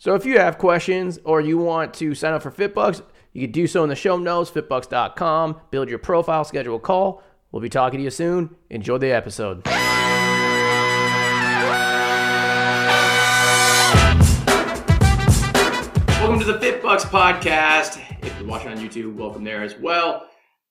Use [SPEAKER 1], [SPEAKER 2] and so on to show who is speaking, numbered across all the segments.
[SPEAKER 1] So if you have questions or you want to sign up for FitBUX, you can do so in the show notes, fitbux.com. Build your profile, schedule a call. We'll be talking to you soon. Enjoy the episode. Welcome to the FitBUX podcast. If you're watching on YouTube, welcome there as well.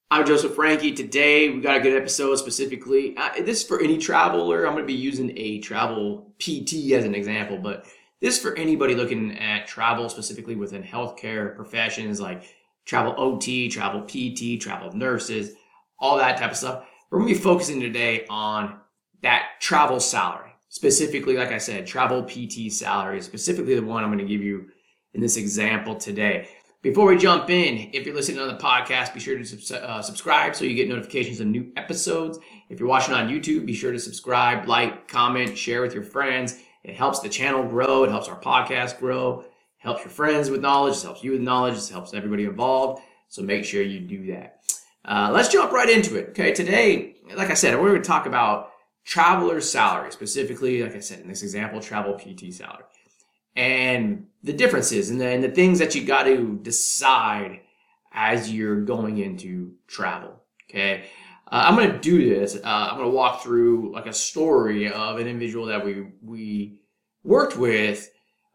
[SPEAKER 1] I'm Joseph Frankie. Today we got a good episode specifically. Uh, this is for any traveler. I'm going to be using a travel PT as an example, but this is for anybody looking at travel specifically within healthcare professions like travel OT, travel PT, travel nurses, all that type of stuff. We're going to be focusing today on that travel salary. Specifically, like I said, travel PT salary, specifically the one I'm going to give you in this example today. Before we jump in, if you're listening on the podcast, be sure to uh, subscribe so you get notifications of new episodes. If you're watching on YouTube, be sure to subscribe, like, comment, share with your friends. It helps the channel grow. It helps our podcast grow. It helps your friends with knowledge. It helps you with knowledge. It helps everybody involved. So make sure you do that. Uh, let's jump right into it. Okay, today, like I said, we're going to talk about traveler's salary, specifically, like I said, in this example, travel PT salary, and the differences and the, and the things that you got to decide as you're going into travel. Okay, uh, I'm going to do this. Uh, I'm going to walk through like a story of an individual that we we worked with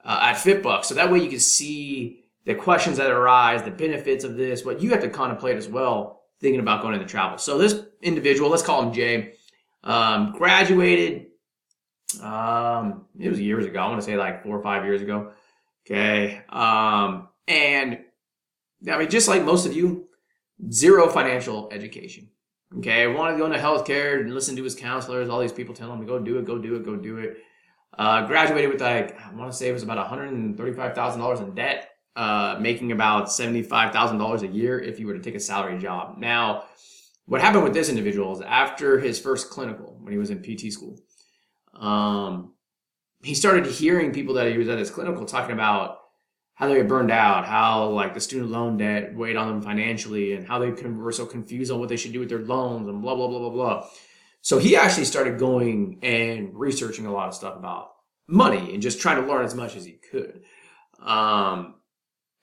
[SPEAKER 1] uh, at FitBUX, so that way you can see the questions that arise, the benefits of this, what you have to contemplate as well, thinking about going into travel. So this individual, let's call him Jay, um, graduated. Um, it was years ago. I want to say like four or five years ago. Okay, um, and I mean, just like most of you, zero financial education. Okay, I wanted to go into healthcare and listen to his counselors, all these people telling him to go do it, go do it, go do it. Uh, graduated with like, I want to say it was about $135,000 in debt, uh, making about $75,000 a year if you were to take a salary job. Now, what happened with this individual is after his first clinical, when he was in PT school, um, he started hearing people that he was at his clinical talking about how they were burned out, how like the student loan debt weighed on them financially, and how they were so confused on what they should do with their loans, and blah blah blah blah blah. So he actually started going and researching a lot of stuff about money and just trying to learn as much as he could. Um,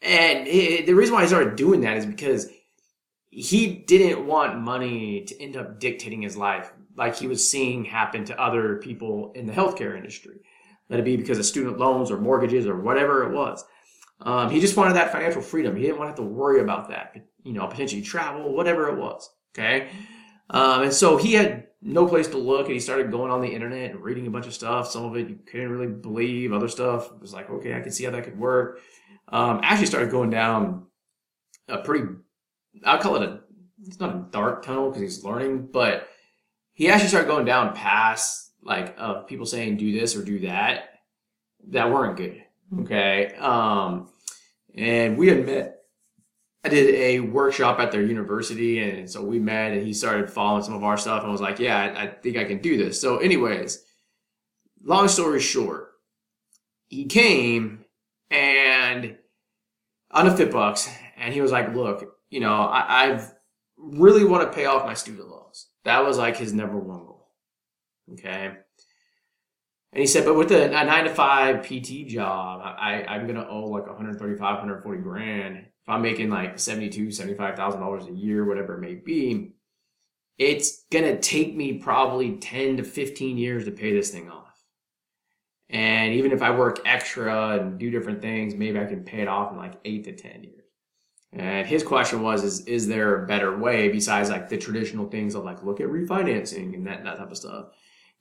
[SPEAKER 1] and it, the reason why he started doing that is because he didn't want money to end up dictating his life like he was seeing happen to other people in the healthcare industry. Let it be because of student loans or mortgages or whatever it was. Um, he just wanted that financial freedom. He didn't want to have to worry about that, you know, potentially travel, whatever it was. Okay. Um, and so he had no place to look and he started going on the internet and reading a bunch of stuff. Some of it you couldn't really believe, other stuff was like, okay, I can see how that could work. Um, actually started going down a pretty, I'll call it a, it's not a dark tunnel because he's learning, but he actually started going down past like of people saying do this or do that that weren't good. Okay. Um, and we had met. I did a workshop at their university, and so we met, and he started following some of our stuff, and was like, "Yeah, I, I think I can do this." So, anyways, long story short, he came and on a FitBUX, and he was like, "Look, you know, I, I've really want to pay off my student loans. That was like his number one goal." Okay. And he said, but with a, a nine to five PT job, I, I'm going to owe like 135, 140 grand. If I'm making like 72, $75,000 a year, whatever it may be, it's going to take me probably 10 to 15 years to pay this thing off. And even if I work extra and do different things, maybe I can pay it off in like eight to 10 years. And his question was, is, is there a better way besides like the traditional things of like, look at refinancing and that, that type of stuff?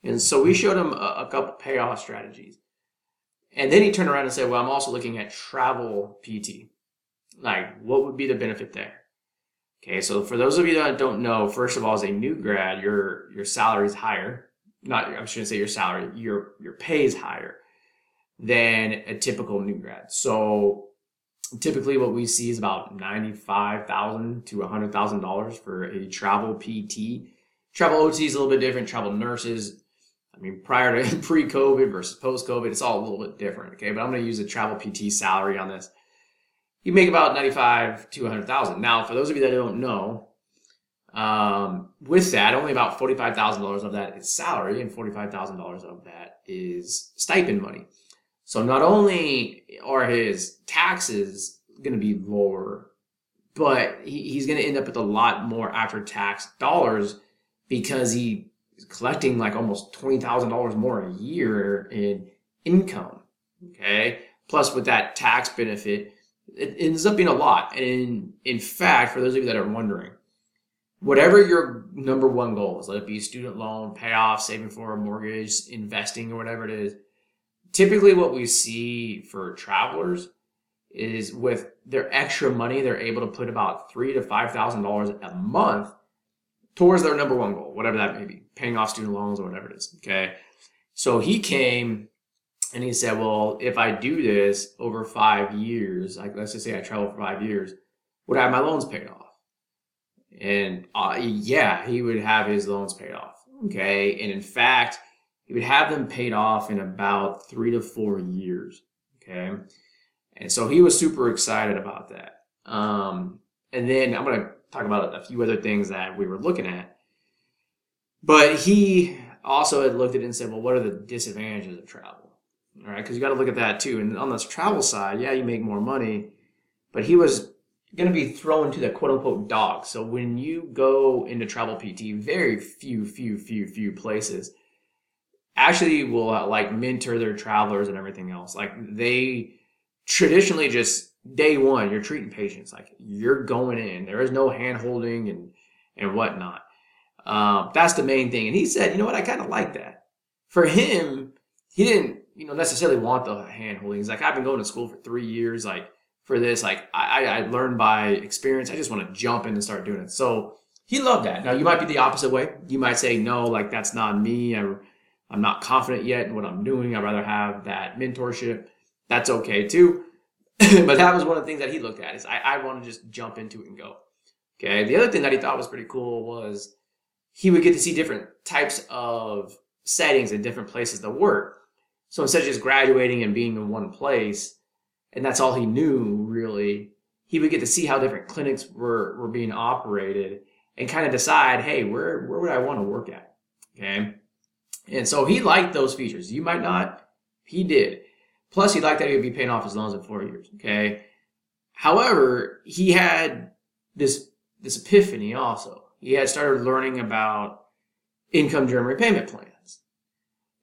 [SPEAKER 1] And so we showed him a, a couple payoff strategies. And then he turned around and said, well, I'm also looking at travel PT. Like, what would be the benefit there? Okay, so for those of you that don't know, first of all, as a new grad, your your salary is higher. Not I shouldn't say your salary, your your pay is higher. than a typical new grad. So typically what we see is about 95,000 to $100,000 for a travel PT. Travel OT is a little bit different. Travel nurses, I mean, prior to pre-COVID versus post-COVID, it's all a little bit different. Okay, but I'm going to use a travel PT salary on this. You make about 95 to 100,000. Now, for those of you that don't know, um, with that, only about $45,000 of that is salary and $45,000 of that is stipend money. So not only are his taxes going to be lower, but he, he's going to end up with a lot more after tax dollars because he collecting like almost $20,000 more a year in income. Okay. Plus with that tax benefit, it ends up being a lot. And in fact, for those of you that are wondering, whatever your number one goal is, let it be student loan, payoff, saving for a mortgage, investing, or whatever it is, typically what we see for travelers is with their extra money, they're able to put about three to five thousand dollars a month towards their number one goal, whatever that may be, paying off student loans or whatever it is. Okay. So he came and he said, Well, if I do this over five years, like let's just say I travel for five years, would I have my loans paid off? And uh, yeah, he would have his loans paid off. Okay. And in fact, he would have them paid off in about three to four years. Okay. And so he was super excited about that. Um, and then I'm going to talk about a few other things that we were looking at. But he also had looked at it and said, well, what are the disadvantages of travel? All right. Because you got to look at that too. And on this travel side, yeah, you make more money, but he was going to be thrown to the quote unquote dog. So when you go into travel PT, very few, few, few, few places actually will uh, like mentor their travelers and everything else. Like they traditionally just day one, you're treating patients like you're going in. There is no hand holding and and whatnot. Um, that's the main thing. And he said, you know what, I kind of like that. For him, he didn't, you know, necessarily want the hand holding. He's like, I've been going to school for three years. Like for this, like I, I learned by experience. I just want to jump in and start doing it. So he loved that. Now you might be the opposite way. You might say, no, like that's not me. I, I'm not confident yet in what I'm doing. I'd rather have that mentorship. That's okay too. but that was one of the things that he looked at is I, I want to just jump into it and go. Okay. The other thing that he thought was pretty cool was he would get to see different types of settings and different places to work. So instead of just graduating and being in one place, and that's all he knew really, he would get to see how different clinics were, were being operated and kind of decide, hey, where, where would I want to work at? Okay. And so he liked those features. You might not. He did. Plus, he liked that he would be paying off his loans in four years. Okay. However, he had this this epiphany also. He had started learning about income driven repayment plans.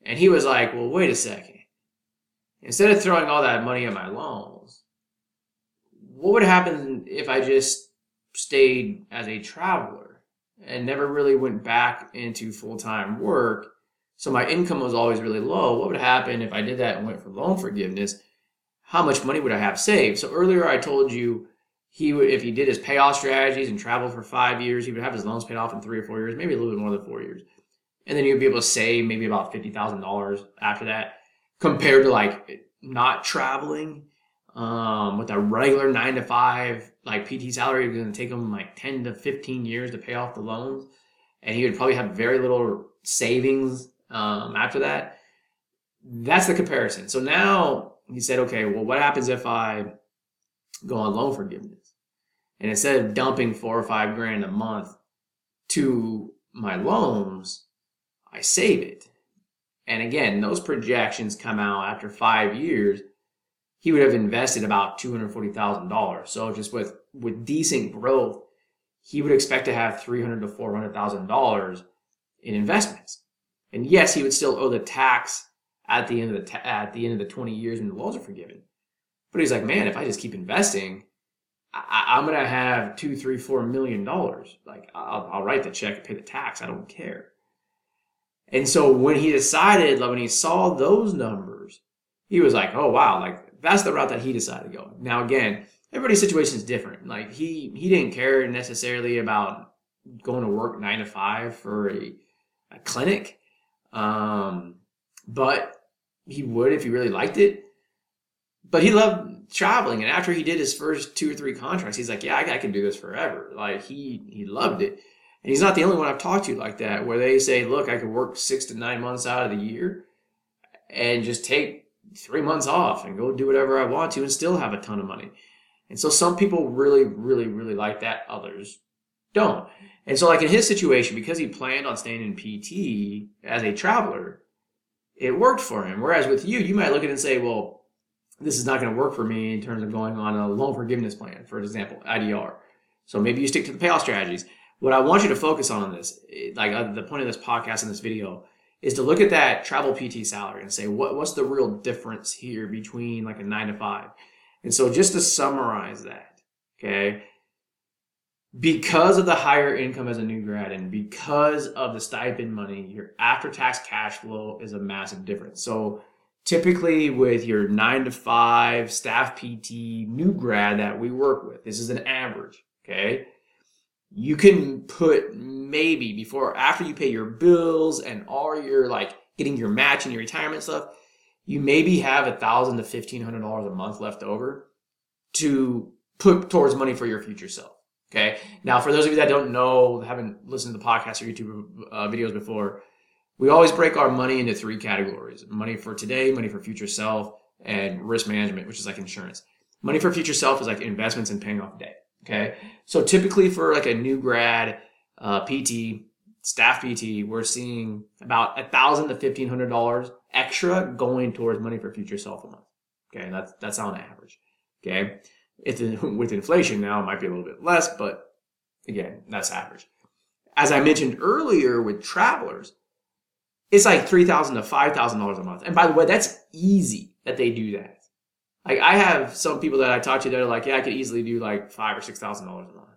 [SPEAKER 1] And he was like, well, wait a second. Instead of throwing all that money at my loans, what would happen if I just stayed as a traveler and never really went back into full time work so my income was always really low. What would happen if I did that and went for loan forgiveness? How much money would I have saved? So earlier I told you he would, if he did his payoff strategies and traveled for five years, he would have his loans paid off in three or four years, maybe a little bit more than four years. And then he would be able to save maybe about $50,000 after that compared to like not traveling um, with a regular nine to five like PT salary, it's going to take him like 10 to 15 years to pay off the loans. And he would probably have very little savings um, after that. That's the comparison. So now he said, okay, well, what happens if I go on loan forgiveness? And instead of dumping four or five grand a month to my loans, I save it. And again, those projections come out after five years. He would have invested about two hundred forty thousand dollars. So just with with decent growth, he would expect to have three hundred to four hundred thousand dollars in investments. And yes, he would still owe the tax at the end of the ta- at the end of the 20 years when the loans are forgiven. But he's like, man, if I just keep investing, I, am gonna have two, three, four million dollars. Like I'll, I'll write the check and pay the tax. I don't care. And so when he decided, like when he saw those numbers, he was like, oh wow, like that's the route that he decided to go. Now again, everybody's situation is different. Like he he didn't care necessarily about going to work nine to five for a, a clinic. Um, but he would if he really liked it. but he loved traveling. And after he did his first two or three contracts, he's like, yeah, I, I can do this forever. Like he, he loved it. And he's not the only one I've talked to like that, where they say, look, I could work six to nine months out of the year and just take three months off and go do whatever I want to and still have a ton of money. And so some people really, really, really like that. Others don't. And so like in his situation, because he planned on staying in PT as a traveler, it worked for him. Whereas with you, you might look at it and say, well, this is not going to work for me in terms of going on a loan forgiveness plan, for example, IDR. So maybe you stick to the payoff strategies. What I want you to focus on in this, like uh, the point of this podcast and this video, is to look at that travel PT salary and say, what, what's the real difference here between like a nine to five? And so just to summarize that, okay, because of the higher income as a new grad and because of the stipend money, your after tax cash flow is a massive difference. So typically with your nine to five staff PT new grad that we work with, this is an average, okay? You can put maybe before, after you pay your bills and all your like getting your match and your retirement stuff, you maybe have a thousand to fifteen hundred dollars a month left over to put towards money for your future self. Okay. Now, for those of you that don't know, haven't listened to the podcast or YouTube uh, videos before, we always break our money into three categories money for today, money for future self, and risk management, which is like insurance. Money for future self is like investments and paying off debt. Okay. So typically for like a new grad, uh, PT, staff PT, we're seeing about a thousand to fifteen hundred dollars extra going towards money for future self a month. Okay. And That's, that's on average. Okay. With inflation now, it might be a little bit less, but again, that's average. As I mentioned earlier with travelers, it's like three thousand to five thousand dollars a month. And by the way, that's easy that they do that. Like I have some people that I talk to that are like, yeah, I could easily do like five or six thousand dollars a month.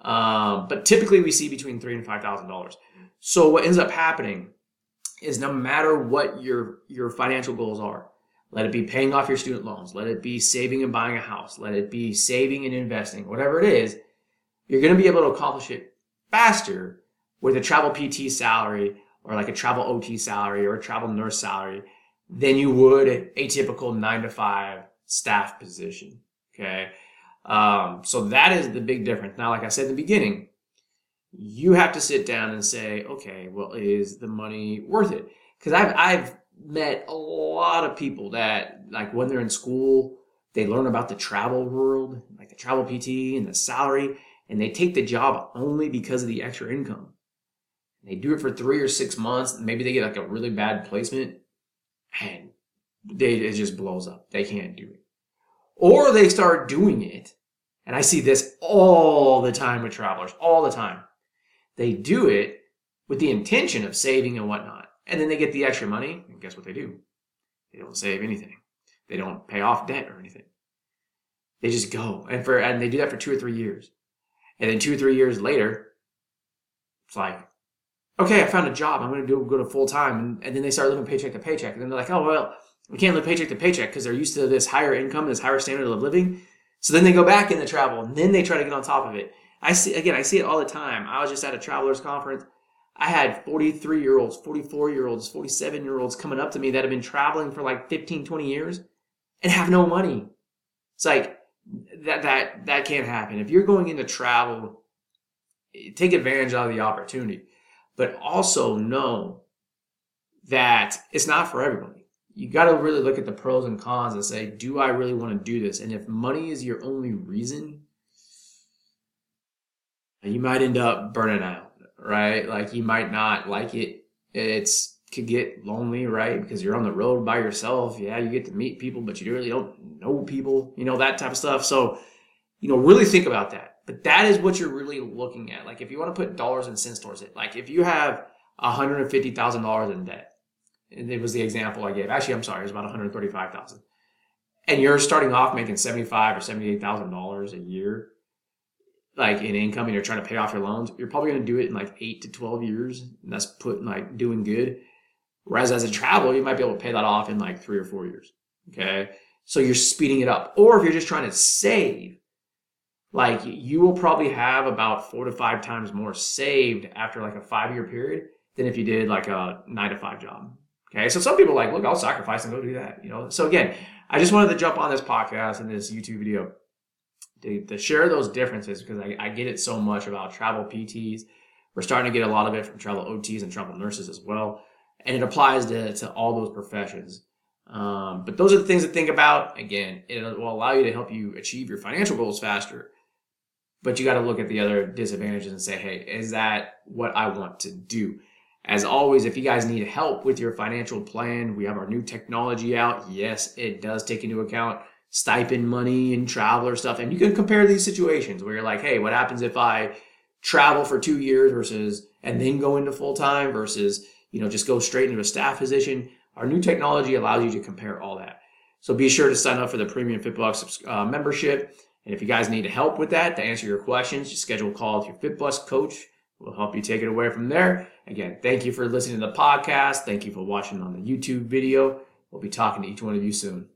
[SPEAKER 1] Um, but typically we see between three and five thousand dollars. So what ends up happening is no matter what your your financial goals are, let it be paying off your student loans, let it be saving and buying a house, let it be saving and investing, whatever it is, you're going to be able to accomplish it faster with a travel PT salary or like a travel OT salary or a travel nurse salary than you would a typical nine to five staff position. Okay. Um, so that is the big difference. Now, like I said in the beginning, you have to sit down and say, okay, well, is the money worth it? Because I've, I've met a lot of people that, like, when they're in school, they learn about the travel world, like the travel PT and the salary, and they take the job only because of the extra income. They do it for three or six months. Maybe they get like a really bad placement and they, it just blows up. They can't do it. Or they start doing it. And I see this all the time with travelers, all the time. They do it with the intention of saving and whatnot. And then they get the extra money. And guess what they do? They don't save anything. They don't pay off debt or anything. They just go. And for, and they do that for two or three years. And then two or three years later, it's like, okay, I found a job. I'm going to do go to full time. And, and, then they start living paycheck to paycheck. And then they're like, oh, well, we can't live paycheck to paycheck because they're used to this higher income, this higher standard of living. So then they go back into travel and then they try to get on top of it. I see, again, I see it all the time. I was just at a travelers conference. I had 43 year olds, 44 year olds, 47 year olds coming up to me that have been traveling for like 15, 20 years and have no money. It's like that, that, that can't happen. If you're going into travel, take advantage of the opportunity but also know that it's not for everybody. You got to really look at the pros and cons and say, do I really want to do this? And if money is your only reason, you might end up burning out, right? Like you might not like it. It's could get lonely, right? Because you're on the road by yourself. Yeah, you get to meet people, but you really don't know people, you know, that type of stuff. So, you know, really think about that. But that is what you're really looking at. Like if you want to put dollars and cents towards it, like if you have $150,000 in debt, and it was the example I gave. Actually, I'm sorry, it was about 135,000. And you're starting off making 75 or $78,000 a year like in income and you're trying to pay off your loans, you're probably going to do it in like 8 to 12 years, and that's putting like doing good. Whereas as a travel, you might be able to pay that off in like 3 or 4 years. Okay? So you're speeding it up. Or if you're just trying to save, like you will probably have about four to five times more saved after like a five year period than if you did like a nine to five job. Okay, so some people like, look, I'll sacrifice and go do that. You know, so again, I just wanted to jump on this podcast and this YouTube video to, to share those differences because I, I get it so much about travel PTs. We're starting to get a lot of it from travel OTs and travel nurses as well, and it applies to to all those professions. Um, but those are the things to think about. Again, it will allow you to help you achieve your financial goals faster. But you got to look at the other disadvantages and say, hey, is that what I want to do? As always, if you guys need help with your financial plan, we have our new technology out. Yes, it does take into account stipend money and traveler stuff. And you can compare these situations where you're like, hey, what happens if I travel for two years versus and then go into full time versus, you know, just go straight into a staff position? Our new technology allows you to compare all that. So be sure to sign up for the premium FitBUX uh, membership. And if you guys need help with that to answer your questions, just schedule a call with your FitBUX coach. We'll help you take it away from there. Again, thank you for listening to the podcast. Thank you for watching on the YouTube video. We'll be talking to each one of you soon.